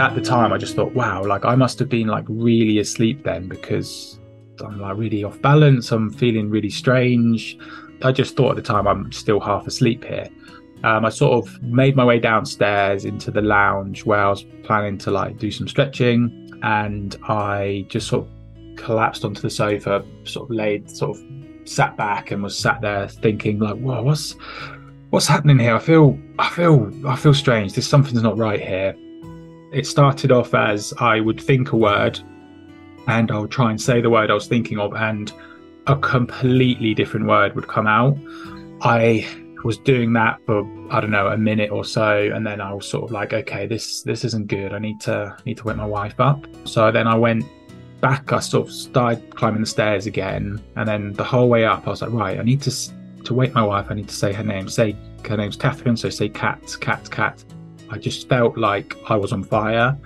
at the time, I just thought, wow, like I must have been like really asleep then because I'm like really off balance. I'm feeling really strange. I just thought at the time I'm still half asleep here. Um, I sort of made my way downstairs into the lounge where I was planning to like do some stretching, and I just sort of collapsed onto the sofa, sort of laid, sort of sat back, and was sat there thinking like, "Whoa, what's what's happening here? I feel, I feel, I feel strange. There's something's not right here." It started off as I would think a word, and I would try and say the word I was thinking of, and a completely different word would come out. I was doing that for I don't know a minute or so, and then I was sort of like, okay, this this isn't good. I need to need to wake my wife up. So then I went back. I sort of started climbing the stairs again, and then the whole way up, I was like, right, I need to to wake my wife. I need to say her name. Say her name's Catherine. So say cat, cat, cat. I just felt like I was on fire.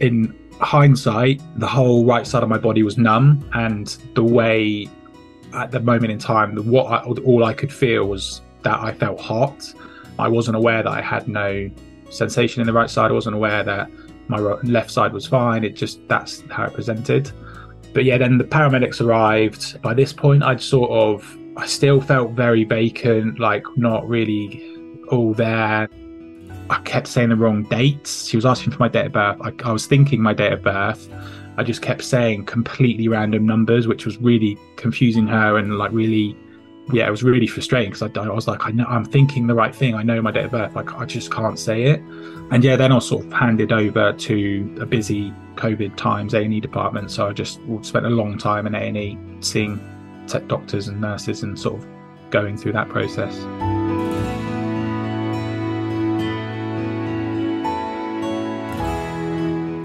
In hindsight, the whole right side of my body was numb, and the way at the moment in time, what I, all I could feel was that I felt hot. I wasn't aware that I had no sensation in the right side. I wasn't aware that my left side was fine. It just that's how it presented. But yeah, then the paramedics arrived. By this point, I'd sort of I still felt very vacant, like not really all there. I kept saying the wrong dates. She was asking for my date of birth. I, I was thinking my date of birth. I just kept saying completely random numbers, which was really confusing her and like really yeah, it was really frustrating because I, I, was like, I know I'm thinking the right thing. I know my date of birth. Like, I just can't say it. And yeah, then I was sort of handed over to a busy COVID times A&E department. So I just spent a long time in A&E seeing tech doctors and nurses and sort of going through that process.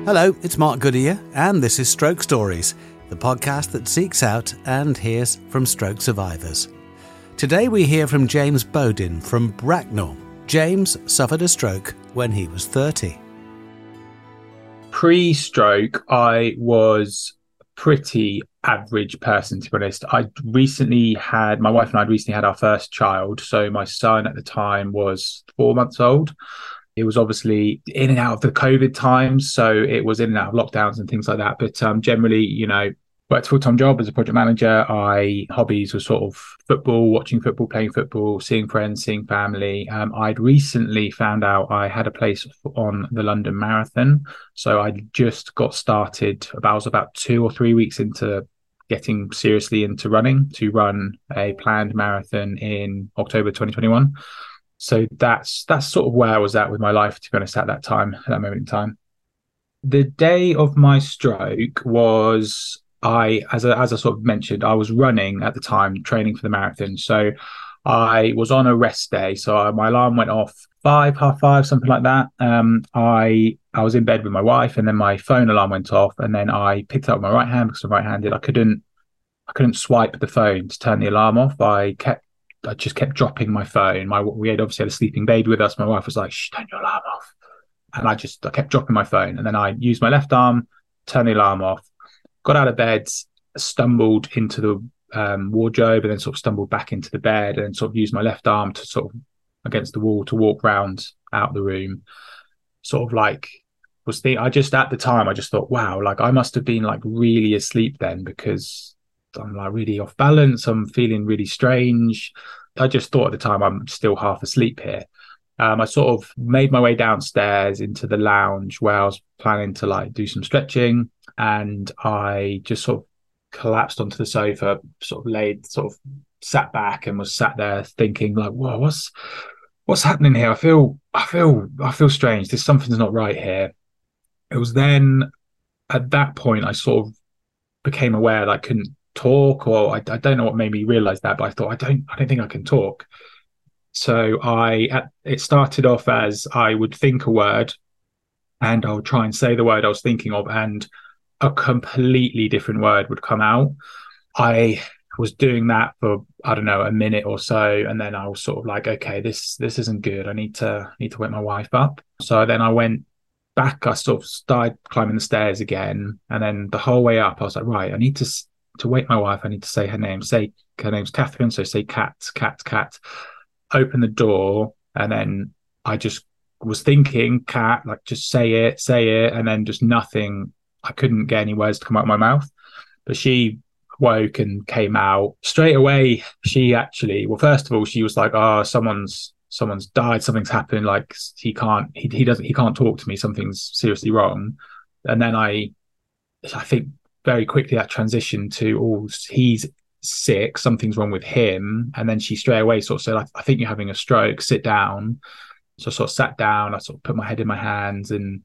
Hello, it's Mark Goodyear, and this is Stroke Stories, the podcast that seeks out and hears from stroke survivors. Today we hear from James Bodin from Bracknell. James suffered a stroke when he was 30. Pre stroke, I was a pretty average person, to be honest. I recently had, my wife and I recently had our first child. So my son at the time was four months old. It was obviously in and out of the COVID times. So it was in and out of lockdowns and things like that. But um, generally, you know, worked full time job as a project manager. I hobbies were sort of football, watching football, playing football, seeing friends, seeing family. Um, I'd recently found out I had a place on the London Marathon, so I just got started. About was about two or three weeks into getting seriously into running to run a planned marathon in October 2021. So that's that's sort of where I was at with my life, to be honest, at that time, at that moment in time. The day of my stroke was I, as I, as I sort of mentioned, I was running at the time, training for the marathon. So I was on a rest day. So I, my alarm went off five, half five, something like that. Um, I I was in bed with my wife, and then my phone alarm went off, and then I picked up my right hand because I'm right-handed. I couldn't I couldn't swipe the phone to turn the alarm off. I kept I just kept dropping my phone. My we had obviously had a sleeping baby with us. My wife was like, "Shh, turn your alarm off," and I just I kept dropping my phone, and then I used my left arm, turn the alarm off, got out of bed, stumbled into the um, wardrobe, and then sort of stumbled back into the bed, and sort of used my left arm to sort of against the wall to walk round out the room. Sort of like was the I just at the time I just thought, wow, like I must have been like really asleep then because I'm like really off balance. I'm feeling really strange. I just thought at the time I'm still half asleep here. Um, I sort of made my way downstairs into the lounge where I was planning to like do some stretching and I just sort of collapsed onto the sofa, sort of laid, sort of sat back and was sat there thinking like, "Whoa, what's what's happening here? I feel, I feel, I feel strange. There's something's not right here." It was then at that point I sort of became aware that I couldn't talk, or I, I don't know what made me realize that, but I thought I don't, I don't think I can talk. So I, at, it started off as I would think a word, and I would try and say the word I was thinking of, and a completely different word would come out. I was doing that for I don't know a minute or so, and then I was sort of like, okay, this this isn't good. I need to need to wake my wife up. So then I went back. I sort of started climbing the stairs again, and then the whole way up, I was like, right, I need to to wake my wife. I need to say her name. Say her name's Catherine. So say cat, cat, cat. Open the door, and then I just was thinking, cat, like just say it, say it, and then just nothing. I couldn't get any words to come out of my mouth. But she woke and came out straight away. She actually, well, first of all, she was like, "Oh, someone's someone's died, something's happened. Like he can't, he he doesn't, he can't talk to me. Something's seriously wrong." And then I, I think very quickly that transition to, "Oh, he's sick. Something's wrong with him." And then she straight away sort of said, "I, I think you're having a stroke. Sit down." So I sort of sat down. I sort of put my head in my hands and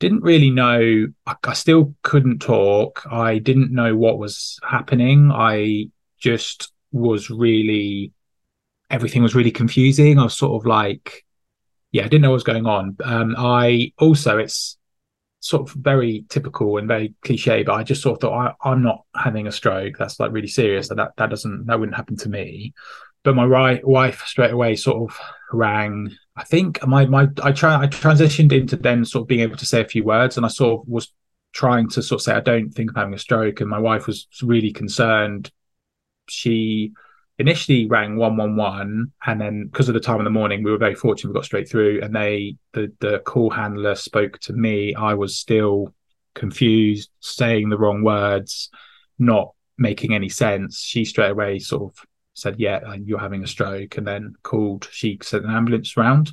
didn't really know. I, I still couldn't talk. I didn't know what was happening. I just was really, everything was really confusing. I was sort of like, yeah, I didn't know what was going on. Um, I also, it's sort of very typical and very cliche, but I just sort of thought I, am not having a stroke. That's like really serious. That that doesn't that wouldn't happen to me. But my right wife straight away sort of rang I think my my I try I transitioned into then sort of being able to say a few words, and I sort of was trying to sort of say I don't think I'm having a stroke, and my wife was really concerned. She initially rang one one one, and then because of the time in the morning, we were very fortunate we got straight through, and they the the call handler spoke to me. I was still confused, saying the wrong words, not making any sense. She straight away sort of said, "Yeah, you're having a stroke," and then called. She sent an ambulance round,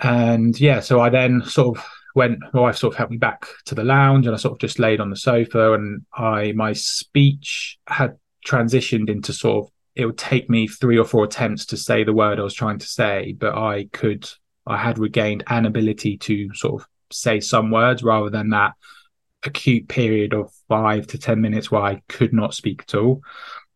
and yeah, so I then sort of went. My wife sort of helped me back to the lounge, and I sort of just laid on the sofa, and I my speech had transitioned into sort of it would take me three or four attempts to say the word I was trying to say, but I could. I had regained an ability to sort of say some words rather than that acute period of five to 10 minutes where I could not speak at all.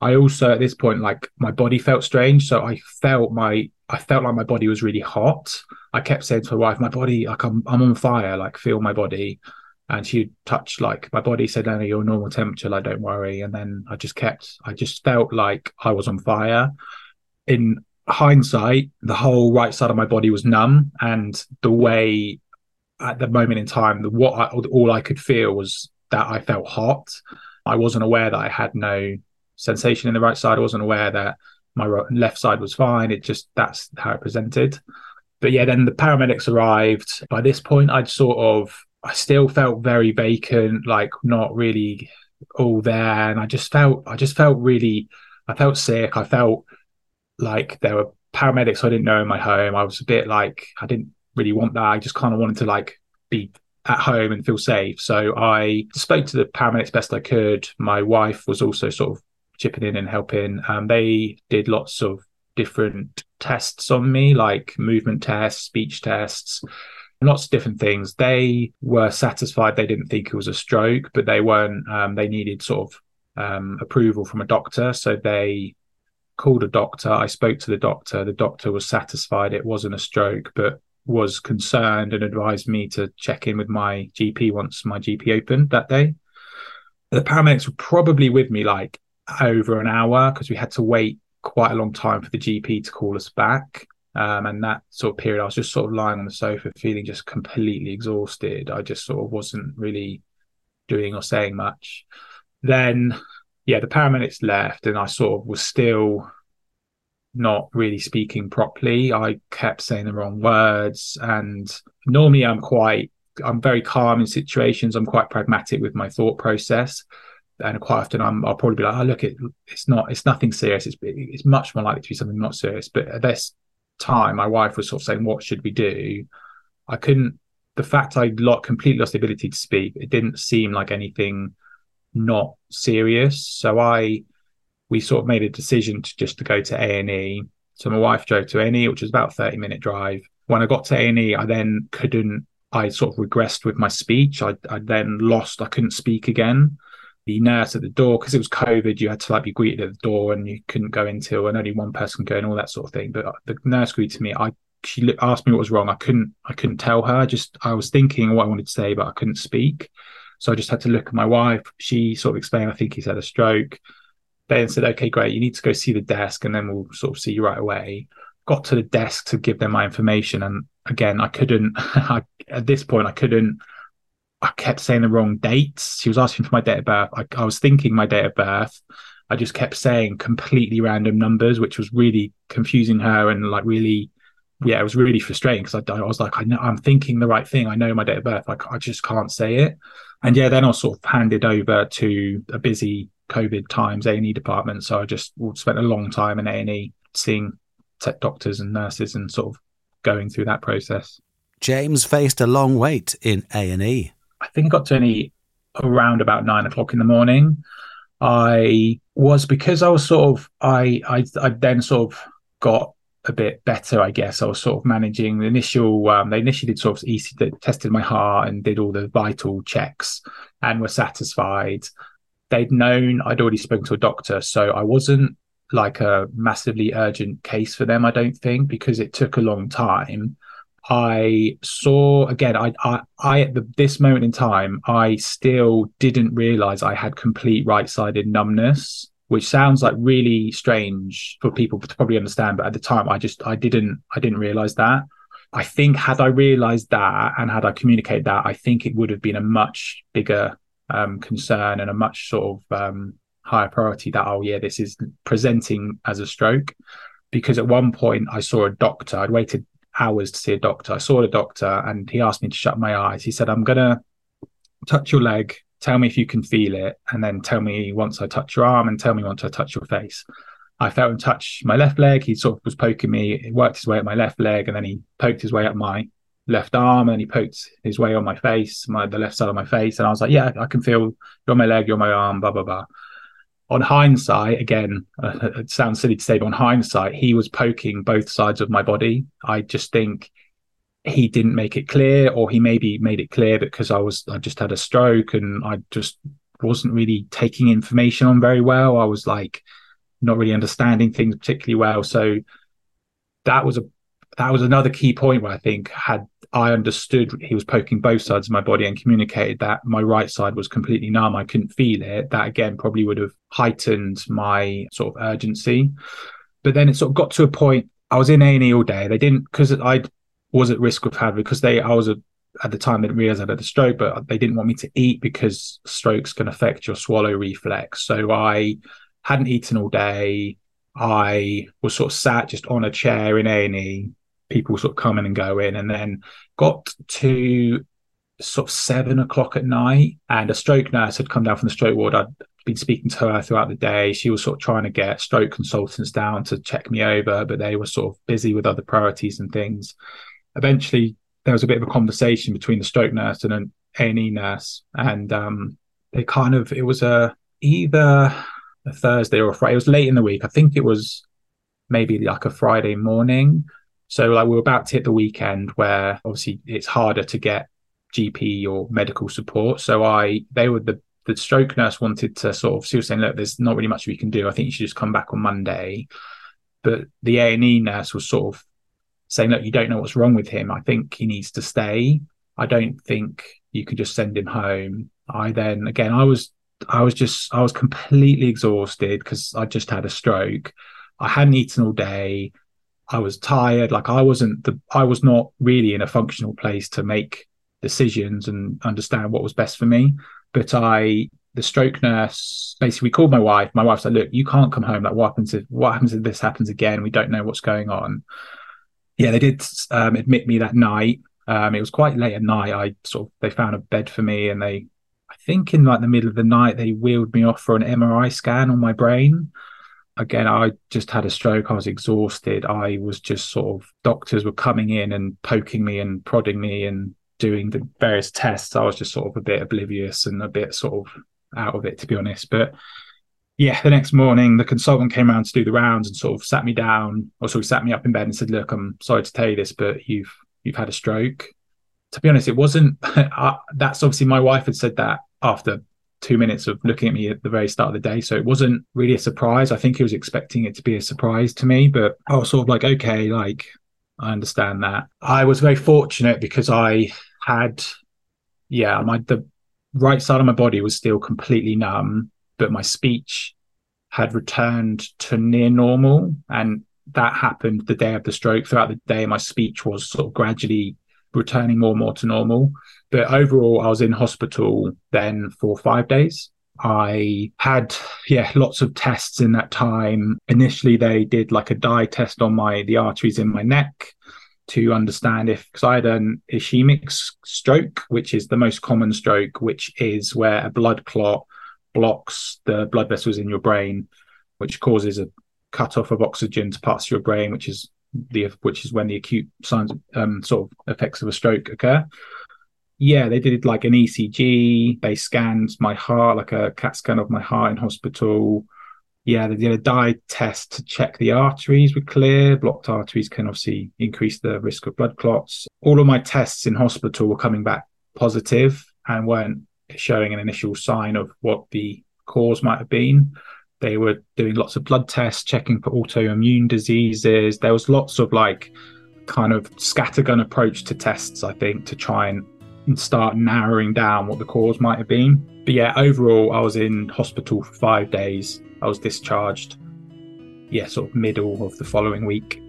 I also at this point like my body felt strange, so I felt my I felt like my body was really hot. I kept saying to my wife, "My body, like I'm I'm on fire, like feel my body." And she touched like my body said, "No, your normal temperature, like don't worry." And then I just kept, I just felt like I was on fire. In hindsight, the whole right side of my body was numb, and the way at the moment in time, what I, all I could feel was that I felt hot. I wasn't aware that I had no sensation in the right side. I wasn't aware that my left side was fine. It just that's how it presented. But yeah, then the paramedics arrived. By this point, I'd sort of I still felt very vacant, like not really all there, and I just felt I just felt really I felt sick. I felt like there were paramedics I didn't know in my home. I was a bit like I didn't really want that. I just kind of wanted to like be at home and feel safe. So I spoke to the paramedics best I could. My wife was also sort of chipping in and helping. Um, they did lots of different tests on me, like movement tests, speech tests, lots of different things. They were satisfied. They didn't think it was a stroke, but they weren't. Um, they needed sort of um, approval from a doctor, so they called a doctor. I spoke to the doctor. The doctor was satisfied it wasn't a stroke, but was concerned and advised me to check in with my GP once my GP opened that day. The paramedics were probably with me like over an hour because we had to wait quite a long time for the GP to call us back. Um, and that sort of period, I was just sort of lying on the sofa, feeling just completely exhausted. I just sort of wasn't really doing or saying much. Then, yeah, the paramedics left, and I sort of was still not really speaking properly. I kept saying the wrong words, and normally I'm quite, I'm very calm in situations. I'm quite pragmatic with my thought process and quite often I'm, I'll probably be like, oh, look, it, it's not, it's nothing serious. It's, it's much more likely to be something not serious. But this time, my wife was sort of saying, what should we do? I couldn't, the fact I lot completely lost the ability to speak, it didn't seem like anything not serious. So I, we sort of made a decision to just to go to A&E. So my wife drove to A&E, which was about a 30 minute drive. When I got to A&E, I then couldn't, I sort of regressed with my speech. I, I then lost, I couldn't speak again the nurse at the door because it was COVID. You had to like be greeted at the door, and you couldn't go until and only one person could go and all that sort of thing. But uh, the nurse greeted me. I she asked me what was wrong. I couldn't I couldn't tell her. Just I was thinking what I wanted to say, but I couldn't speak. So I just had to look at my wife. She sort of explained. I think he's had a stroke. Then said, "Okay, great. You need to go see the desk, and then we'll sort of see you right away." Got to the desk to give them my information, and again, I couldn't. I, at this point, I couldn't I kept saying the wrong dates. She was asking for my date of birth. I, I was thinking my date of birth. I just kept saying completely random numbers, which was really confusing her and like really yeah, it was really frustrating because I, I, was like, I know I'm thinking the right thing. I know my date of birth. Like I just can't say it. And yeah, then I was sort of handed over to a busy COVID times A and E department. So I just spent a long time in A and E seeing tech doctors and nurses and sort of going through that process. James faced a long wait in A and E. I think got to A&E around about nine o'clock in the morning. I was because I was sort of I I I then sort of got a bit better, I guess. I was sort of managing the initial. Um, they initially did sort of easy tested my heart and did all the vital checks and were satisfied. They'd known I'd already spoken to a doctor, so I wasn't like a massively urgent case for them. I don't think because it took a long time. I saw again. I, I, I at the, this moment in time, I still didn't realize I had complete right-sided numbness, which sounds like really strange for people to probably understand. But at the time, I just I didn't I didn't realize that. I think had I realized that and had I communicated that, I think it would have been a much bigger um, concern and a much sort of um, higher priority. That oh yeah, this is presenting as a stroke. Because at one point I saw a doctor. I'd waited hours to see a doctor. I saw a doctor and he asked me to shut my eyes. He said, I'm going to touch your leg, tell me if you can feel it, and then tell me once I touch your arm and tell me once I touch your face. I felt him touch my left leg. He sort of was poking me. He worked his way up my left leg and then he poked his way up my left arm and then he poked his way on my face, my the left side of my face. And I was like, yeah, I can feel you're on my leg, you're on my arm, blah, blah, blah on hindsight, again, uh, it sounds silly to say, but on hindsight, he was poking both sides of my body. I just think he didn't make it clear, or he maybe made it clear because I was I just had a stroke and I just wasn't really taking information on very well. I was like not really understanding things particularly well. So that was a that was another key point where I think had I understood he was poking both sides of my body and communicated that my right side was completely numb. I couldn't feel it. That again probably would have heightened my sort of urgency. But then it sort of got to a point. I was in A and E all day. They didn't because I was at risk of having because they I was a, at the time they didn't realize I had a stroke, but they didn't want me to eat because strokes can affect your swallow reflex. So I hadn't eaten all day. I was sort of sat just on a chair in A and E people sort of coming and going. And then got to sort of seven o'clock at night, and a stroke nurse had come down from the stroke ward. I'd been speaking to her throughout the day. She was sort of trying to get stroke consultants down to check me over, but they were sort of busy with other priorities and things. Eventually, there was a bit of a conversation between the stroke nurse and an A&E nurse, and um, they kind of it was a either a Thursday or a Friday. It was late in the week. I think it was maybe like a Friday morning. So like we're about to hit the weekend where obviously it's harder to get GP or medical support. So I they were the the stroke nurse wanted to sort of she was saying, look, there's not really much we can do. I think you should just come back on Monday. But the A and E nurse was sort of saying, look, you don't know what's wrong with him. I think he needs to stay. I don't think you can just send him home. I then again I was I was just I was completely exhausted because I just had a stroke. I hadn't eaten all day. I was tired. Like I wasn't the I was not really in a functional place to make decisions and understand what was best for me. But I the stroke nurse basically called my wife. My wife said, Look, you can't come home. Like what happens if what happens if this happens again? We don't know what's going on. Yeah, they did um, admit me that night. Um, it was quite late at night. I sort of they found a bed for me and they I think in like the middle of the night they wheeled me off for an MRI scan on my brain again, I just had a stroke. I was exhausted. I was just sort of doctors were coming in and poking me and prodding me and doing the various tests. I was just sort of a bit oblivious and a bit sort of out of it, to be honest. But yeah, the next morning, the consultant came around to do the rounds and sort of sat me down, or sort of sat me up in bed and said, "Look, I'm sorry to tell you this, but you've you've had a stroke." To be honest, it wasn't. that's obviously my wife had said that after two minutes of looking at me at the very start of the day. So it wasn't really a surprise. I think he was expecting it to be a surprise to me, but I was sort of like, okay, like I understand that. I was very fortunate because I had, yeah, my the right side of my body was still completely numb, but my speech had returned to near normal. And that happened the day of the stroke. Throughout the day, my speech was sort of gradually returning more and more to normal. But overall, I was in hospital then for five days. I had, yeah, lots of tests in that time. Initially, they did like a dye test on my the arteries in my neck. to understand if because I had an ischemic stroke, which is the most common stroke, which is where a blood clot blocks the blood vessels in your brain, which causes a cut off of oxygen to parts of your brain, which is the which is when the acute signs um, sort of effects of a stroke occur. Yeah, they did like an ECG. They scanned my heart, like a CAT scan of my heart in hospital. Yeah, they did a dye test to check the arteries were clear. Blocked arteries can obviously increase the risk of blood clots. All of my tests in hospital were coming back positive and weren't showing an initial sign of what the cause might have been. They were doing lots of blood tests, checking for autoimmune diseases. There was lots of like kind of scattergun approach to tests, I think, to try and start narrowing down what the cause might have been. But yeah, overall, I was in hospital for five days. I was discharged, yeah, sort of middle of the following week.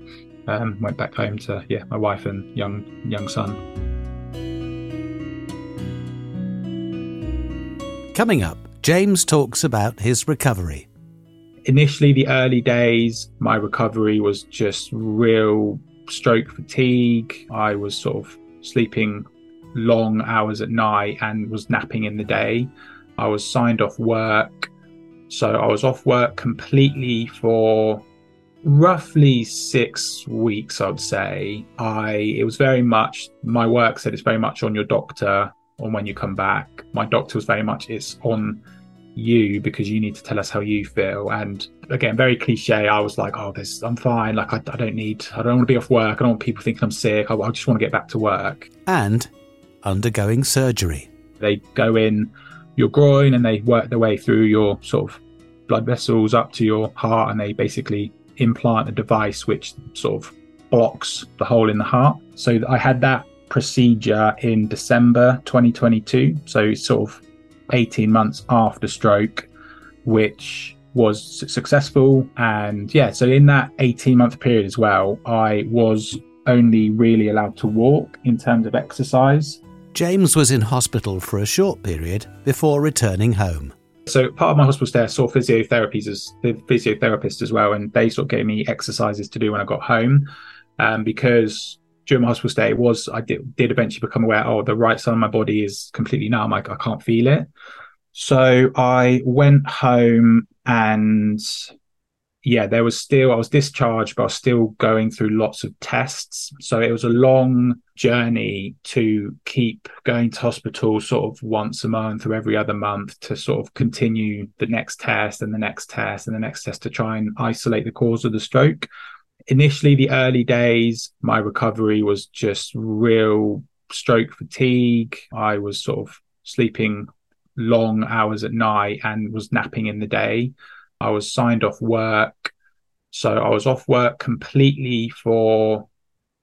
Um, went back home to yeah my wife and young young son. Coming up, James talks about his recovery initially the early days my recovery was just real stroke fatigue i was sort of sleeping long hours at night and was napping in the day i was signed off work so i was off work completely for roughly six weeks i'd say i it was very much my work said it's very much on your doctor on when you come back my doctor was very much it's on you because you need to tell us how you feel. And again, very cliche. I was like, oh, this, I'm fine. Like, I, I don't need, I don't want to be off work. I don't want people thinking I'm sick. I, I just want to get back to work. And undergoing surgery. They go in your groin and they work their way through your sort of blood vessels up to your heart and they basically implant a device which sort of blocks the hole in the heart. So I had that procedure in December 2022. So sort of 18 months after stroke, which was successful. And yeah, so in that 18 month period as well, I was only really allowed to walk in terms of exercise. James was in hospital for a short period before returning home. So part of my hospital stay, I saw physiotherapies as the physiotherapist as well, and they sort of gave me exercises to do when I got home. Um, because during my hospital stay was I did, did eventually become aware, oh, the right side of my body is completely numb. I, I can't feel it. So I went home and yeah, there was still, I was discharged, but I was still going through lots of tests. So it was a long journey to keep going to hospital sort of once a month or every other month to sort of continue the next test and the next test and the next test to try and isolate the cause of the stroke. Initially the early days my recovery was just real stroke fatigue. I was sort of sleeping long hours at night and was napping in the day i was signed off work so i was off work completely for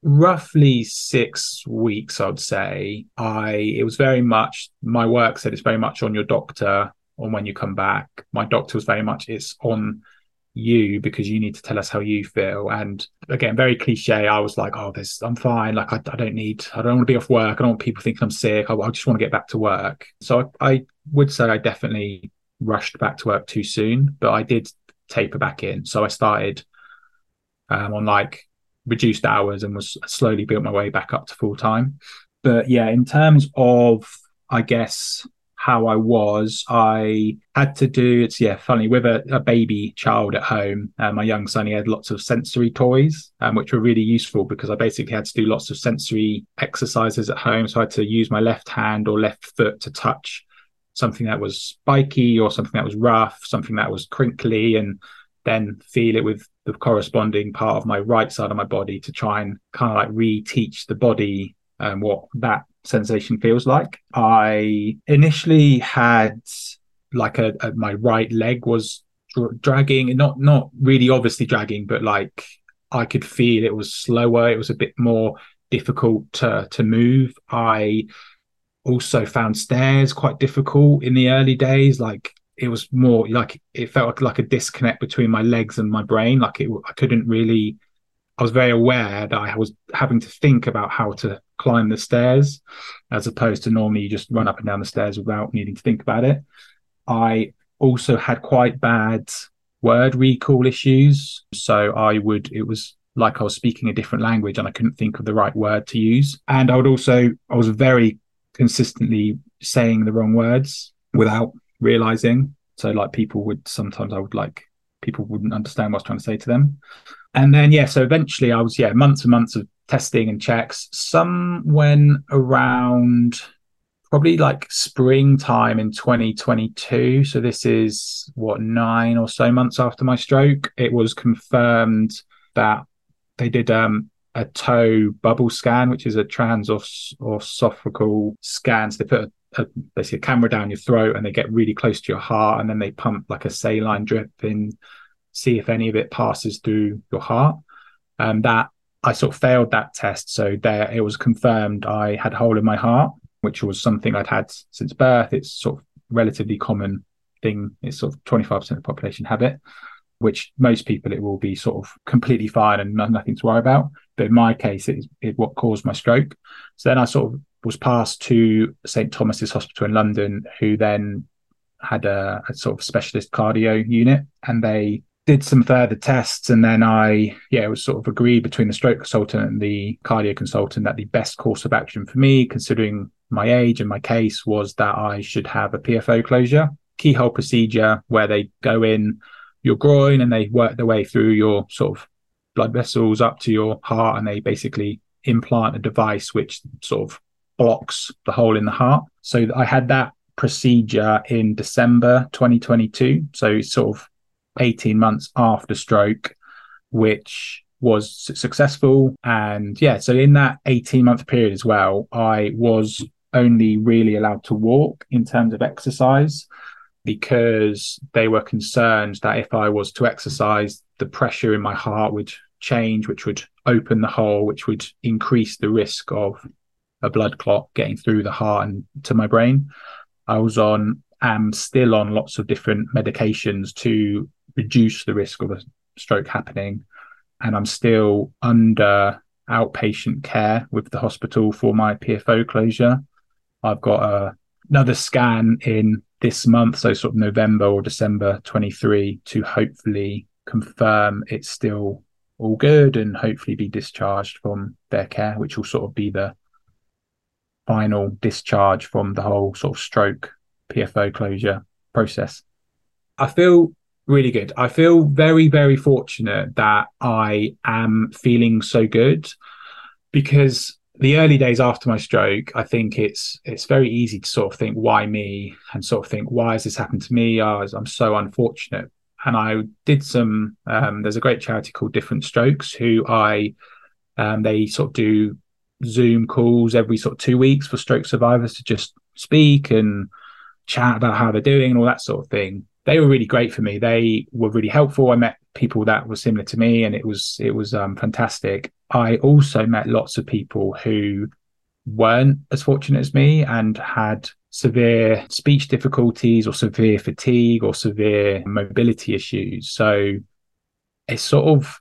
roughly six weeks i'd say i it was very much my work said it's very much on your doctor on when you come back my doctor was very much it's on you because you need to tell us how you feel. And again, very cliche. I was like, oh, this, I'm fine. Like, I, I don't need, I don't want to be off work. I don't want people thinking I'm sick. I, I just want to get back to work. So I, I would say I definitely rushed back to work too soon, but I did taper back in. So I started um, on like reduced hours and was slowly built my way back up to full time. But yeah, in terms of, I guess, how I was, I had to do it's yeah, funny with a, a baby child at home. Uh, my young son, he had lots of sensory toys, um, which were really useful because I basically had to do lots of sensory exercises at home. So I had to use my left hand or left foot to touch something that was spiky or something that was rough, something that was crinkly, and then feel it with the corresponding part of my right side of my body to try and kind of like reteach the body um, what that sensation feels like. I initially had like a, a my right leg was dra- dragging, not not really obviously dragging, but like I could feel it was slower. It was a bit more difficult to to move. I also found stairs quite difficult in the early days. Like it was more like it felt like, like a disconnect between my legs and my brain. Like it, I couldn't really. I was very aware that I was having to think about how to climb the stairs, as opposed to normally you just run up and down the stairs without needing to think about it. I also had quite bad word recall issues. So I would, it was like I was speaking a different language and I couldn't think of the right word to use. And I would also, I was very consistently saying the wrong words without realizing. So, like, people would sometimes, I would like, people wouldn't understand what I was trying to say to them. And then, yeah, so eventually I was, yeah, months and months of testing and checks. Some went around probably like springtime in 2022. So this is what nine or so months after my stroke. It was confirmed that they did um, a TOE bubble scan, which is a transesophageal scan. So they put a, a, basically a camera down your throat and they get really close to your heart, and then they pump like a saline drip in, see if any of it passes through your heart. Um, that I sort of failed that test, so there it was confirmed I had a hole in my heart which was something I'd had since birth. It's sort of relatively common thing. It's sort of 25% of the population have it, which most people it will be sort of completely fine and nothing to worry about. But in my case, it is what caused my stroke. So then I sort of was passed to St Thomas's Hospital in London, who then had a, a sort of specialist cardio unit, and they did some further tests and then I, yeah, it was sort of agreed between the stroke consultant and the cardio consultant that the best course of action for me, considering my age and my case, was that I should have a PFO closure, keyhole procedure where they go in your groin and they work their way through your sort of blood vessels up to your heart and they basically implant a device which sort of blocks the hole in the heart. So I had that procedure in December 2022. So sort of 18 months after stroke, which was successful. And yeah, so in that 18 month period as well, I was only really allowed to walk in terms of exercise because they were concerned that if I was to exercise, the pressure in my heart would change, which would open the hole, which would increase the risk of a blood clot getting through the heart and to my brain. I was on, am still on lots of different medications to reduce the risk of a stroke happening. And I'm still under outpatient care with the hospital for my PFO closure. I've got a, another scan in this month, so sort of November or December 23, to hopefully confirm it's still all good and hopefully be discharged from their care, which will sort of be the final discharge from the whole sort of stroke PFO closure process. I feel really good. I feel very, very fortunate that I am feeling so good because the early days after my stroke, I think it's it's very easy to sort of think, why me? And sort of think, why has this happened to me? Oh, I'm so unfortunate. And I did some. Um, there's a great charity called Different Strokes who I um, they sort of do Zoom calls every sort of two weeks for stroke survivors to just speak and chat about how they're doing and all that sort of thing they were really great for me. They were really helpful. I met people that were similar to me, and it was it was um, fantastic. I also met lots of people who weren't as fortunate as me and had severe speech difficulties or severe fatigue or severe mobility issues. So it's sort of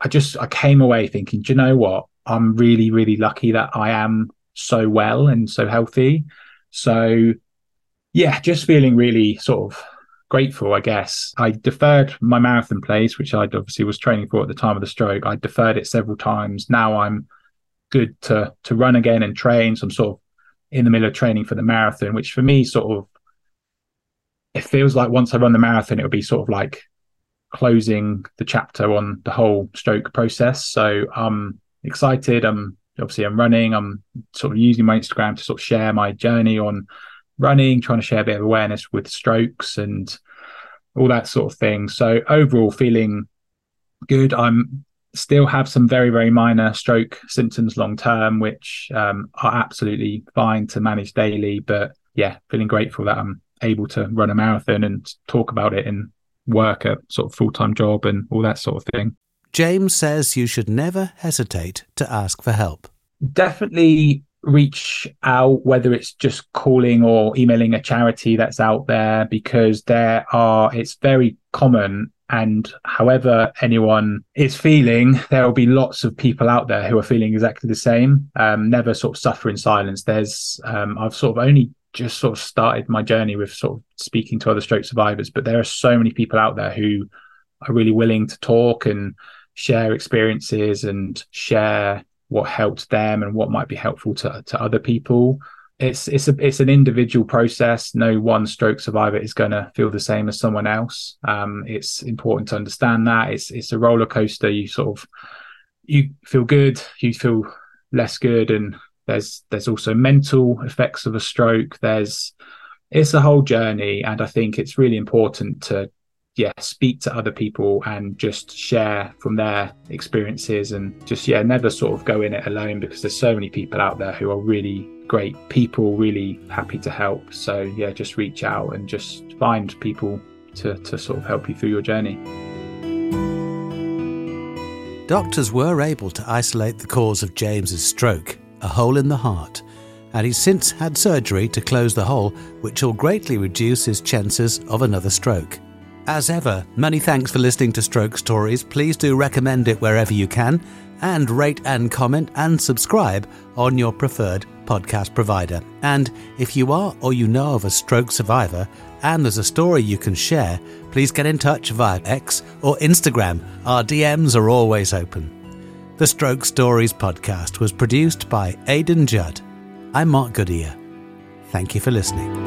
I just I came away thinking, do you know what? I'm really really lucky that I am so well and so healthy. So yeah, just feeling really sort of grateful, I guess. I deferred my marathon place, which I obviously was training for at the time of the stroke. I deferred it several times. Now I'm good to to run again and train. So I'm sort of in the middle of training for the marathon, which for me sort of it feels like once I run the marathon, it'll be sort of like closing the chapter on the whole stroke process. So I'm excited. I'm obviously I'm running. I'm sort of using my Instagram to sort of share my journey on running, trying to share a bit of awareness with strokes and all that sort of thing. So overall, feeling good. I'm still have some very very minor stroke symptoms long term, which um, are absolutely fine to manage daily. But yeah, feeling grateful that I'm able to run a marathon and talk about it and work a sort of full time job and all that sort of thing. James says you should never hesitate to ask for help. Definitely reach out, whether it's just calling or emailing a charity that's out there, because there are, it's very common. And however anyone is feeling, there will be lots of people out there who are feeling exactly the same. Um, never sort of suffer in silence. There's, um, I've sort of only just sort of started my journey with sort of speaking to other stroke survivors, but there are so many people out there who are really willing to talk and share experiences and share what helped them and what might be helpful to, to other people it's it's a it's an individual process. No one stroke survivor is going to feel the same as someone else. Um, it's important to understand that it's it's a roller coaster. You sort of you feel good, you feel less good, and there's there's also mental effects of a stroke. There's it's a whole journey, and I think it's really important to yeah speak to other people and just share from their experiences and just yeah never sort of go in it alone because there's so many people out there who are really great people really happy to help. So yeah just reach out and just find people to, to sort of help you through your journey. Doctors were able to isolate the cause of james's stroke a hole in the heart and he's since had surgery to close the hole which will greatly reduce his chances of another stroke as ever, many thanks for listening to Stroke Stories. Please do recommend it wherever you can, and rate and comment and subscribe on your preferred podcast provider. And if you are or you know of a stroke survivor and there's a story you can share, please get in touch via X or Instagram. Our DMs are always open. The Stroke Stories podcast was produced by Aidan Judd. I'm Mark Goodyear. Thank you for listening.